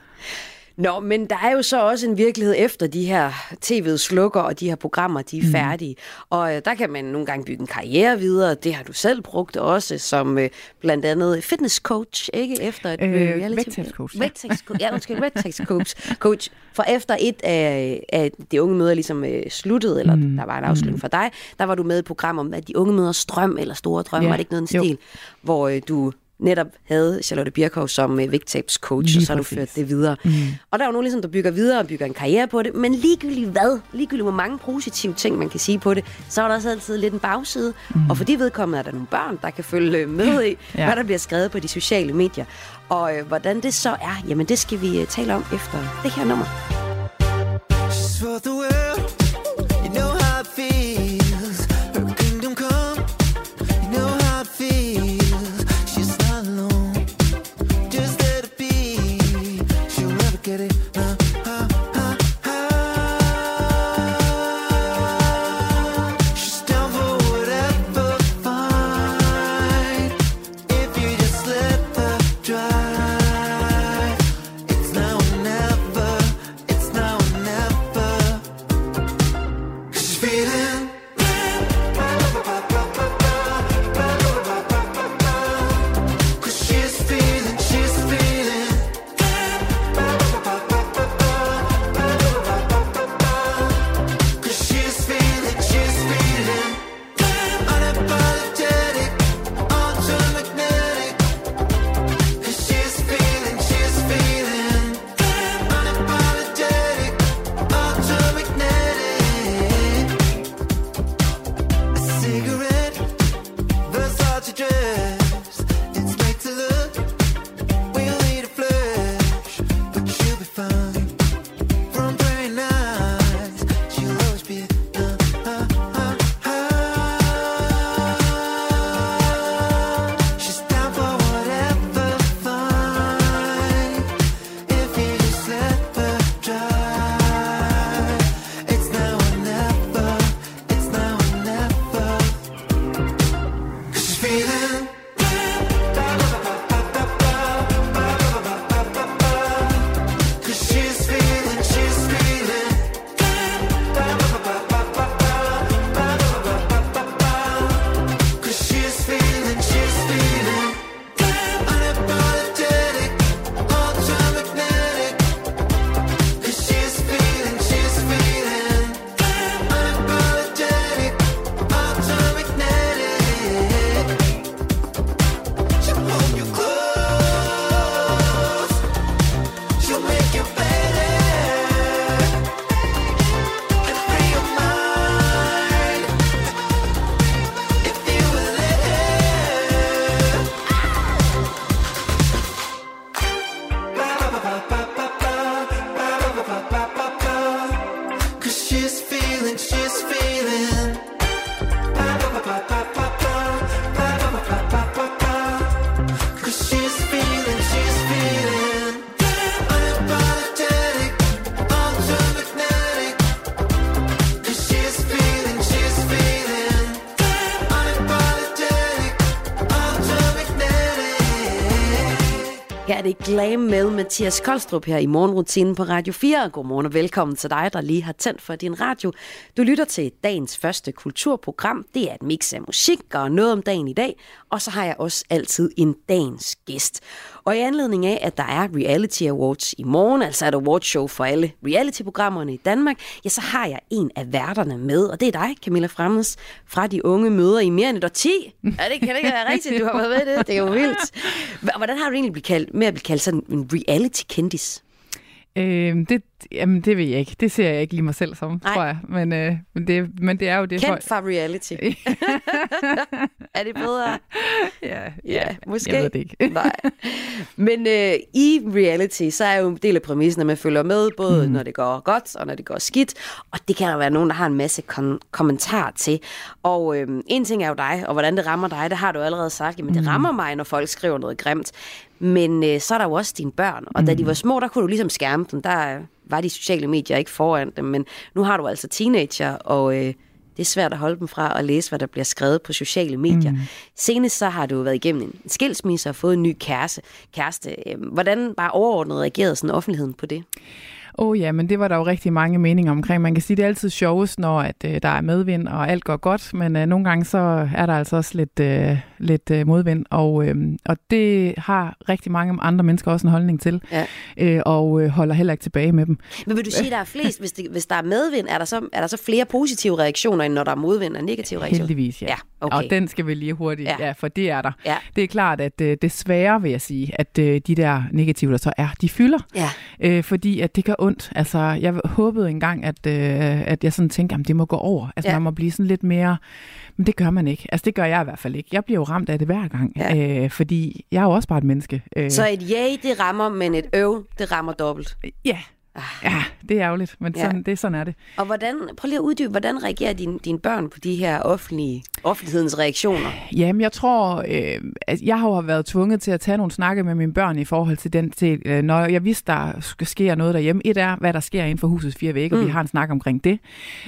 Nå, men der er jo så også en virkelighed efter de her tv'et slukker, og de her programmer, de er Mm. færdige. Og øh, der kan man nogle gange bygge en karriere videre. Det har du selv brugt også, som øh, blandt andet fitness coach, ikke? Efter et Øh, reality- vægttabscoach, ja. Vægttabscoach, ja, undskyld, vægttabscoach. Coach. For efter et af, af de unge møder ligesom øh, sluttede, eller mm. der var en afslutning for dig, der var du med i et program om, at de unge møders drøm, eller store drømme, Ja, var det ikke noget i den jo. stil, hvor øh, du netop havde Charlotte Birkhoff som øh, vægttabscoach, og så har du ført det videre. Mm. Og der er jo nogen, ligesom, der bygger videre og bygger en karriere på det, men ligegyldigt hvad, ligegyldigt hvor mange positive ting, man kan sige på det, så er der også altid lidt en bagside. Mm. Og for de vedkommende er der nogle børn, der kan følge øh, med i, Ja. hvad der bliver skrevet på de sociale medier. Og øh, hvordan det så er, jamen det skal vi øh, tale om efter det her nummer. She's for the world. Det Glam med Mathias Koldstrup her i morgenrutinen på Radio 4. Godmorgen og velkommen til dig, der lige har tændt for din radio. Du lytter til dagens første kulturprogram. Det er et mix af musik og noget om dagen i dag. Og så har jeg også altid en dagens gæst. Og i anledning af, at der er Reality Awards i morgen, altså et awardshow for alle reality-programmerne i Danmark, ja, så har jeg en af værterne med, og det er dig, Camilla Fremmes, fra De Unge Møder i mere end et årti. Ja, det kan det ikke være rigtigt, du har været med i det. Det er jo vildt. Hvordan har du egentlig blivet kaldt, med at blive kaldt sådan en reality-kendis? Øh, det, jamen, det ved jeg ikke. Det ser jeg ikke lige mig selv som, Nej. tror jeg. Men, øh, men, det, men det er jo det... Kendt fra reality. er det bedre? Ja, ja måske. Jeg ved det ikke. Nej. Men øh, i reality, så er jo en del af præmissen, at man følger med, både mm. når det går godt og når det går skidt. Og det kan der være nogen, der har en masse kon- kommentarer til. Og øh, en ting er jo dig, og hvordan det rammer dig, det har du allerede sagt. Jamen, det rammer mig, når folk skriver noget grimt. Men øh, så er der jo også dine børn. Og da de var små, der kunne du ligesom skærme dem. Der øh, var de sociale medier ikke foran dem. Men nu har du altså teenager, og... Øh, det er svært at holde dem fra at læse, hvad der bliver skrevet på sociale medier. Mm. Senest så har du været igennem en skilsmisse og fået en ny kæreste. kæreste. Øhm, Hvordan bare overordnet reagerede sådan offentligheden på det? Åh oh, ja, men det var der jo rigtig mange meninger omkring. Man kan sige, det er altid sjovest, når at, øh, der er medvind, og alt går godt, men øh, nogle gange så er der altså også lidt, øh, lidt øh, modvind, og, øh, og det har rigtig mange andre mennesker også en holdning til, Ja. øh, og øh, holder heller ikke tilbage med dem. Men vil du sige, at der er flest, hvis, det, hvis der er medvind, er der, så, er der så flere positive reaktioner, end når der er modvind og negative reaktioner? Heldigvis, ja. Ja, okay. Og den skal vi lige hurtigt, Ja. ja, for det er der. Ja. Det er klart, at øh, desværre vil jeg sige, at øh, de der negative, der så er, de fylder. Ja. Øh, fordi at det gør ondt. Altså, jeg håbede engang, at, øh, at jeg sådan tænkte, at det må gå over. Altså, ja. man må blive sådan lidt mere... Men det gør man ikke. Altså, det gør jeg i hvert fald ikke. Jeg bliver jo ramt af det hver gang. Ja. Øh, fordi jeg er jo også bare et menneske. Øh, Så et ja, det rammer, men et øv, det rammer dobbelt. Ja. Ja, det er ærgerligt, men Ja. sådan, det, sådan er det. Og hvordan, prøv lige at uddybe, hvordan reagerer dine, dine børn på de her offentlige, offentlighedens reaktioner? Jamen, jeg tror, øh, at jeg har været tvunget til at tage nogle snakke med mine børn i forhold til den til, øh, når jeg vidste, der skal ske noget derhjemme. Et er, hvad der sker inden for husets fire vægge, og Mm. vi har en snak omkring det.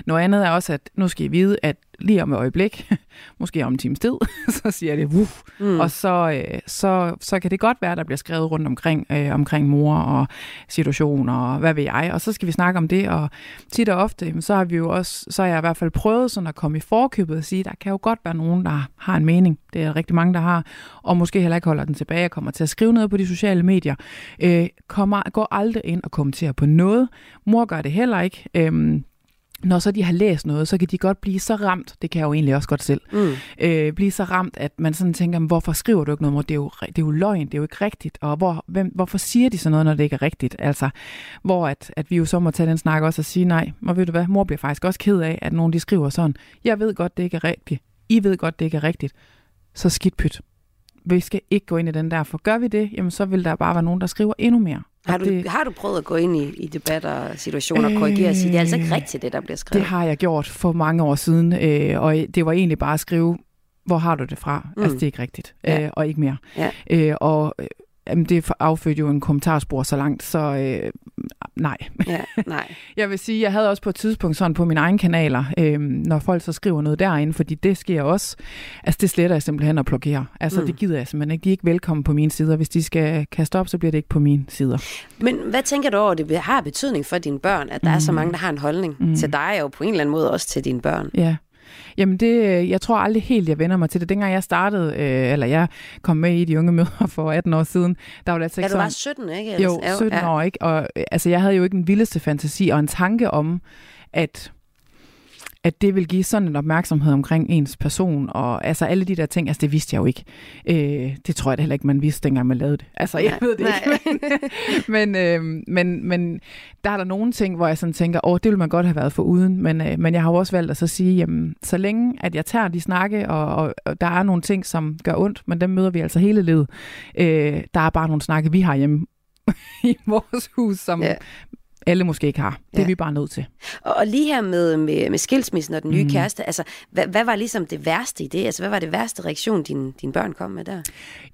Noget andet er også, at nu skal I vide, at lige om et øjeblik, måske om en times tid, så siger det wuff, Mm. og så, øh, så, så kan det godt være, der bliver skrevet rundt omkring, øh, omkring mor og situation og hvad ved jeg, og så skal vi snakke om det, og tit og ofte, så har vi jo også, så har jeg i hvert fald prøvet sådan at komme i forkøbet og sige, der kan jo godt være nogen, der har en mening, det er rigtig mange, der har, og måske heller ikke holder den tilbage og kommer til at skrive noget på de sociale medier, øh, kommer, går aldrig ind og kommenterer på noget, mor gør det heller ikke, øhm, når så de har læst noget, så kan de godt blive så ramt, det kan jeg jo egentlig også godt selv, Mm. øh, blive så ramt, at man sådan tænker, "Men hvorfor skriver du ikke noget, mor? Det er jo, det er jo løgn, det er jo ikke rigtigt, og hvor, hvem, hvorfor siger de så noget, når det ikke er rigtigt? Altså, hvor at, at vi jo så må tage den snak også og sige, nej, og ved du hvad, mor bliver faktisk også ked af, at nogen de skriver sådan, jeg ved godt, det ikke er rigtigt, I ved godt, det ikke er rigtigt, så skidt pyt. Vi skal ikke gå ind i den der, for gør vi det, jamen så vil der bare være nogen, der skriver endnu mere. Har du, det, har du prøvet at gå ind i, i debatter og situationer og korrigere og sige, det er altså ikke rigtigt, det der bliver skrevet? Det har jeg gjort for mange år siden, øh, og det var egentlig bare at skrive, hvor har du det fra? Mm. Altså, det er ikke rigtigt, Ja. øh, og ikke mere. Ja. Øh, og øh, jamen, det affødte jo en kommentarspor så langt, så øh, nej. Ja, nej. Jeg vil sige, jeg havde også på et tidspunkt sådan på mine egne kanaler, øh, når folk så skriver noget derinde, fordi det sker også, altså det sletter jeg simpelthen og blokerer. Altså Mm. mm. det gider jeg simpelthen ikke. De er ikke velkommen på mine sider. Hvis de skal kaste op, så bliver det ikke på mine sider. Men hvad tænker du over, det har betydning for dine børn, at der mm. er så mange, der har en holdning mm. til dig, og på en eller anden måde også til dine børn? Ja. Jamen det, jeg tror aldrig helt, jeg vender mig til det. Dengang jeg startede, øh, eller jeg kom med i de unge møder for 18 år siden, der var det altså Ja, ikke du var sådan- 17, ikke? Jo, Ja, 17 ja. år, ikke? Og øh, altså, jeg havde jo ikke en vildeste fantasi og en tanke om, at at det vil give sådan en opmærksomhed omkring ens person, og altså alle de der ting, altså det vidste jeg jo ikke. Øh, det tror jeg da heller ikke, man vidste, dengang man lavede det. Altså, jeg Nej, ved det ikke. men, øh, men, men der er der nogle ting, hvor jeg sådan tænker, åh, det ville man godt have været for uden, men, øh, men jeg har jo også valgt at så sige, jamen, så længe at jeg tager de snakke, og, og, og der er nogle ting, som gør ondt, men dem møder vi altså hele livet. Øh, der er bare nogle snakke, vi har hjemme i vores hus, som Ja. Alle måske ikke har. Det er Ja. vi bare nødt til. Og, og lige her med, med, med skilsmissen og den nye mm. Kæreste, altså, hvad, hvad var ligesom det værste i det? Altså, hvad var det værste reaktion, dine, dine børn kom med der?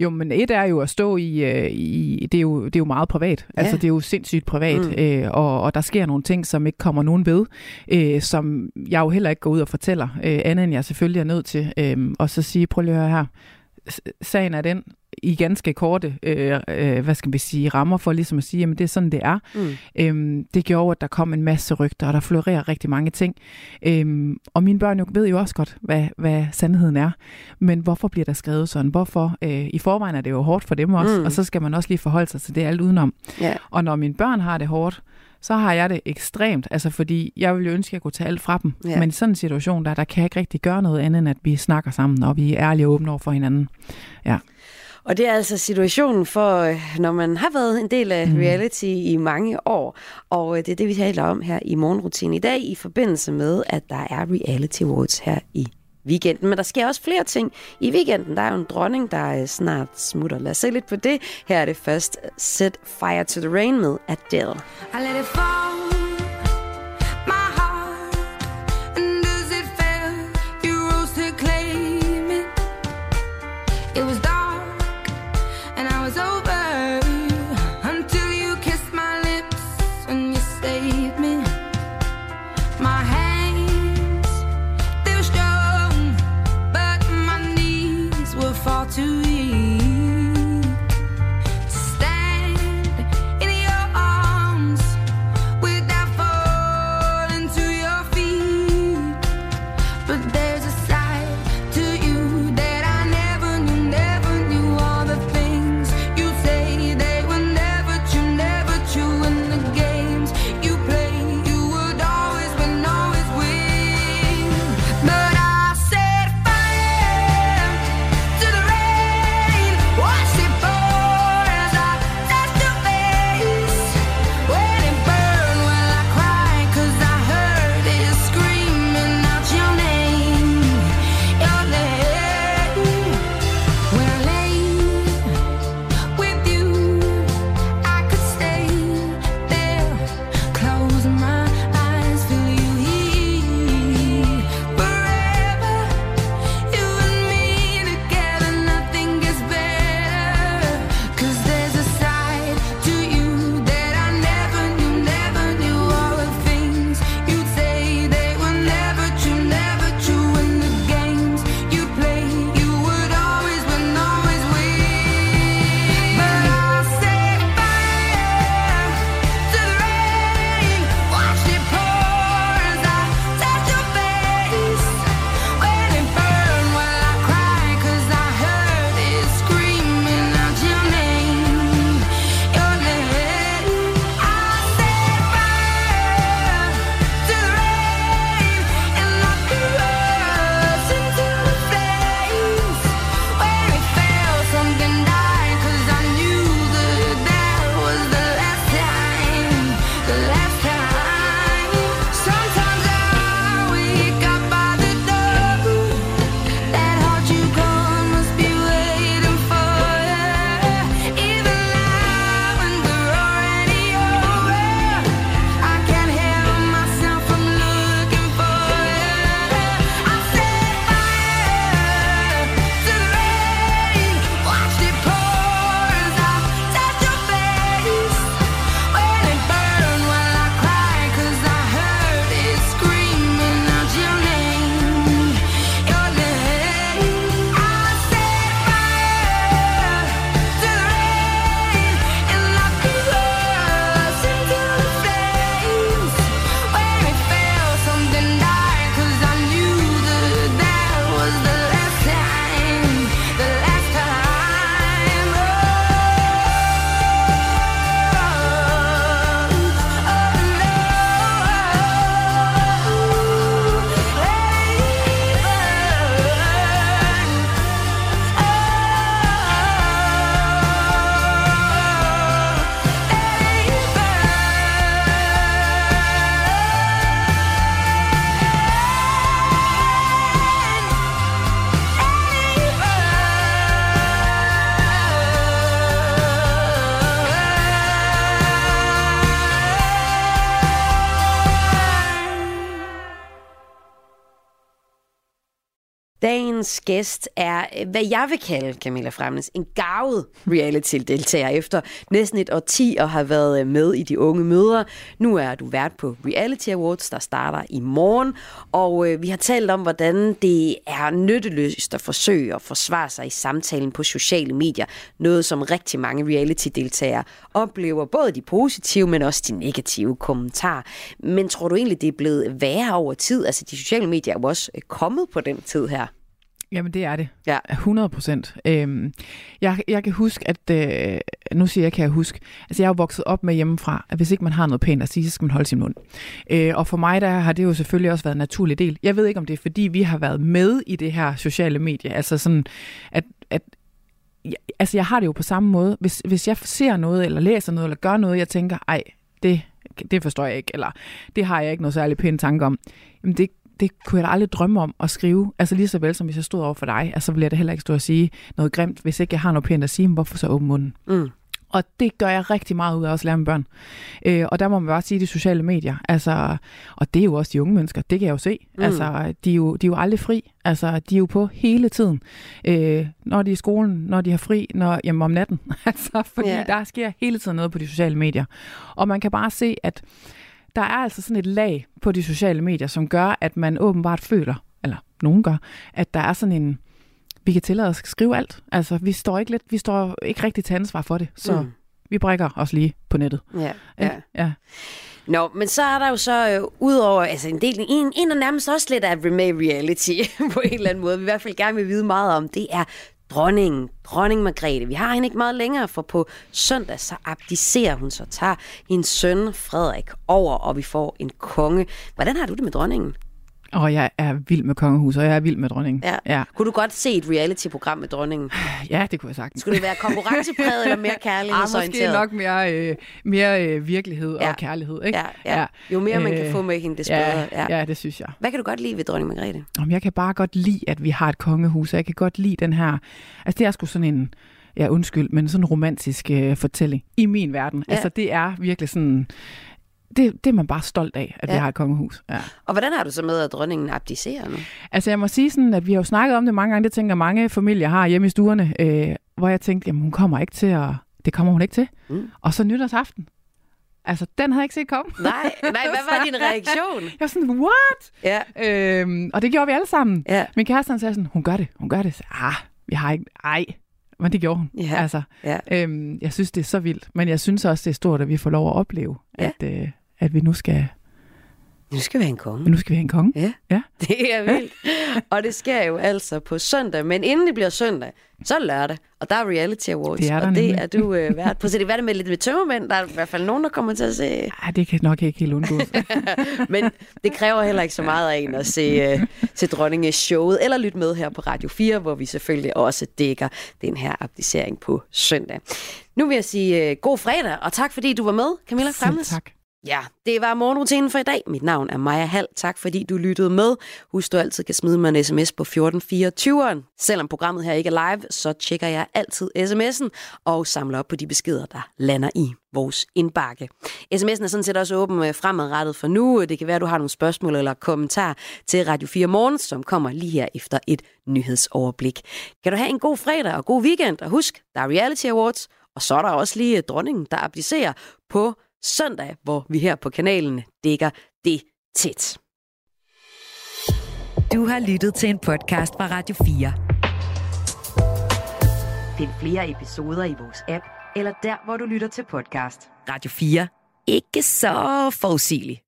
Jo, men et er jo at stå i, øh, i det, er jo, det er jo meget privat. Ja. Altså, det er jo sindssygt privat, Mm. øh, og, og der sker nogle ting, som ikke kommer nogen ved, øh, som jeg jo heller ikke går ud og fortæller, øh, andet end jeg selvfølgelig er nødt til, øh, og så sige, prøv lige at høre her, sagen er den, i ganske korte, øh, øh, hvad skal vi sige, rammer for ligesom at sige, at det er sådan, det er. Mm. Øhm, det gjorde, at der kom en masse rygter, og der florerer rigtig mange ting. Øhm, og mine børn jo, ved jo også godt, hvad, hvad sandheden er. Men hvorfor bliver der skrevet sådan? Hvorfor? Øh, I forvejen er det jo hårdt for dem også, Mm. og så skal man også lige forholde sig til det alt udenom. Ja. Og når mine børn har det hårdt, så har jeg det ekstremt, altså fordi jeg vil jo ønske, at jeg kunne tage alt fra dem. Ja. Men i sådan en situation, der, der kan jeg ikke rigtig gøre noget andet, end at vi snakker sammen, og vi er ærlige og åbne over for hinanden. Ja. Og det er altså situationen for, øh, når man har været en del af Mm. reality i mange år. Og øh, det er det, vi taler om her i morgenrutinen i dag, i forbindelse med, at der er Reality Awards her i weekenden. Men der sker også flere ting i weekenden. Der er jo en dronning, der øh, snart smutter. Lad os se lidt på det. Her er det først Set Fire to the Rain med Adele. I let it fall, Dagens gæst er, øh, hvad jeg vil kalde, Camilla Fremnes, en gavet reality-deltager efter næsten et årti og har været øh, med i de unge møder. Nu er du vært på Reality Awards, der starter i morgen, og øh, vi har talt om, hvordan det er nytteløst at forsøge at forsvare sig i samtalen på sociale medier. Noget, som rigtig mange reality-deltagere oplever, både de positive, men også de negative kommentarer. Men tror du egentlig, det er blevet værre over tid? Altså, de sociale medier er jo også kommet på den tid her. Jamen, det er det. Ja. 100 procent. Øhm, jeg, jeg kan huske, at... Øh, nu siger jeg, kan jeg huske. Altså, jeg er jo vokset op med hjemmefra, at hvis ikke man har noget pænt at sige, så skal man holde sin mund. Øh, og for mig, der har det jo selvfølgelig også været en naturlig del. Jeg ved ikke, om det er, fordi vi har været med i det her sociale medie. Altså sådan, at, at altså jeg har det jo på samme måde. Hvis, hvis jeg ser noget, eller læser noget, eller gør noget, jeg tænker, ej, det, det forstår jeg ikke, eller det har jeg ikke noget særlig pænt tanke om. Jamen det, det kunne jeg da aldrig drømme om at skrive. Altså lige så vel som hvis jeg stod over for dig, altså ville jeg da heller ikke stå og sige noget grimt, hvis ikke jeg har noget pænt at sige, men hvorfor så åbne munden? Mm. Og det gør jeg rigtig meget ud af at lære med børn. Øh, og der må man bare sige, de sociale medier, altså, og det er jo også de unge mennesker, det kan jeg jo se. Mm. Altså, de er, jo, de er jo aldrig fri. Altså, de er jo på hele tiden. Øh, når de er i skolen, når de har fri, når, jamen om natten. altså, fordi yeah. der sker hele tiden noget på de sociale medier. Og man kan bare se, at der er altså sådan et lag på de sociale medier, som gør, at man åbenbart føler, eller nogen gør, at der er sådan en, vi kan tillade os at skrive alt. Altså, vi står ikke, lidt, vi står ikke rigtig til ansvar for det, så Mm. vi brækker os lige på nettet. Ja, ja. Ja. Nå, men så er der jo så øh, udover, altså en del, en, en og nærmest også lidt af reality på en eller anden måde, vi i hvert fald gerne vil vide meget om, det er dronningen, dronning Margrethe. Vi har hende ikke meget længere, for på søndag så abdicerer hun, så tager hendes søn Frederik over, og vi får en konge. Hvordan har du det med dronningen? Og jeg er vild med kongehus, og jeg er vild med dronningen. Ja. ja. Kunne du godt se et reality-program med dronningen? Ja, det kunne jeg sagtens. Skulle det være konkurrencepræget eller mere Ah, kærlighedsorienteret? måske nok mere, øh, mere øh, virkelighed Ja. og kærlighed. Ikke? Ja, ja. Jo mere man kan få med hende, des ja, bedre. Ja. Ja, det synes jeg. Hvad kan du godt lide ved dronning Margrethe? Om jeg kan bare godt lide, at vi har et kongehus, og jeg kan godt lide den her... Altså, det er sgu sådan en... Ja, undskyld, men sådan en romantisk øh, fortælling i min verden. Ja. Ja. Altså, det er virkelig sådan... Det, det er man bare stolt af, at ja. Vi har et kongehus. Ja. Og hvordan har du så med, at dronningen abdicerer nu? Altså, jeg må sige sådan, at vi har jo snakket om det mange gange. Det tænker mange familier har hjemme i stuerne, øh, hvor jeg tænkte, jamen hun kommer ikke til at... Det kommer hun ikke til. Mm. Og så nytårsaften. Altså, den havde jeg ikke set komme. Nej, nej, hvad var din reaktion? Jeg var sådan, what? Ja. Øhm, og det gjorde vi alle sammen. Ja. Min kæreste han sagde sådan, hun gør det, hun gør det. Så, ah, vi har ikke, ej. Men det gjorde hun. Ja. Altså, Ja. øhm, jeg synes, det er så vildt. Men jeg synes også, det er stort, at vi får lov at opleve, Ja. at, øh, at vi nu skal, Nu skal vi have en konge. nu skal vi have en konge. Ja. ja. Det er vildt. Og det sker jo altså på søndag. Men inden det bliver søndag, så er det lørdag. Og der er Reality Awards. Det er og det nemlig. er du øh, vært på. Så det er det med lidt med tømmermænd. Der er i hvert fald nogen, der kommer til at se. Ej, det kan nok ikke helt undgås. Men det kræver heller ikke så meget af en at se, uh, se dronninge showet. Eller lytte med her på Radio 4, hvor vi selvfølgelig også dækker den her abdicering på søndag. Nu vil jeg sige uh, god fredag, og tak fordi du var med, Camilla Selv Fremnes. tak. Ja, det var morgenrutinen for i dag. Mit navn er Maja Hall. Tak fordi du lyttede med. Husk, du altid kan smide mig en sms på 1424'eren. Selvom programmet her ikke er live, så tjekker jeg altid sms'en og samler op på de beskeder, der lander i vores indbakke. SMS'en er sådan set også åben øh, fremadrettet for nu. Det kan være, at du har nogle spørgsmål eller kommentarer til Radio 4 Morgen, som kommer lige her efter et nyhedsoverblik. Kan du have en god fredag og god weekend, og husk, der er Reality Awards, og så er der også lige øh, dronningen, der applicerer på søndag, hvor vi her på kanalen dækker det tæt. Du har lyttet til en podcast fra Radio 4. Find flere episoder i vores app, eller der, hvor du lytter til podcast. Radio 4. Ikke så forudsigeligt.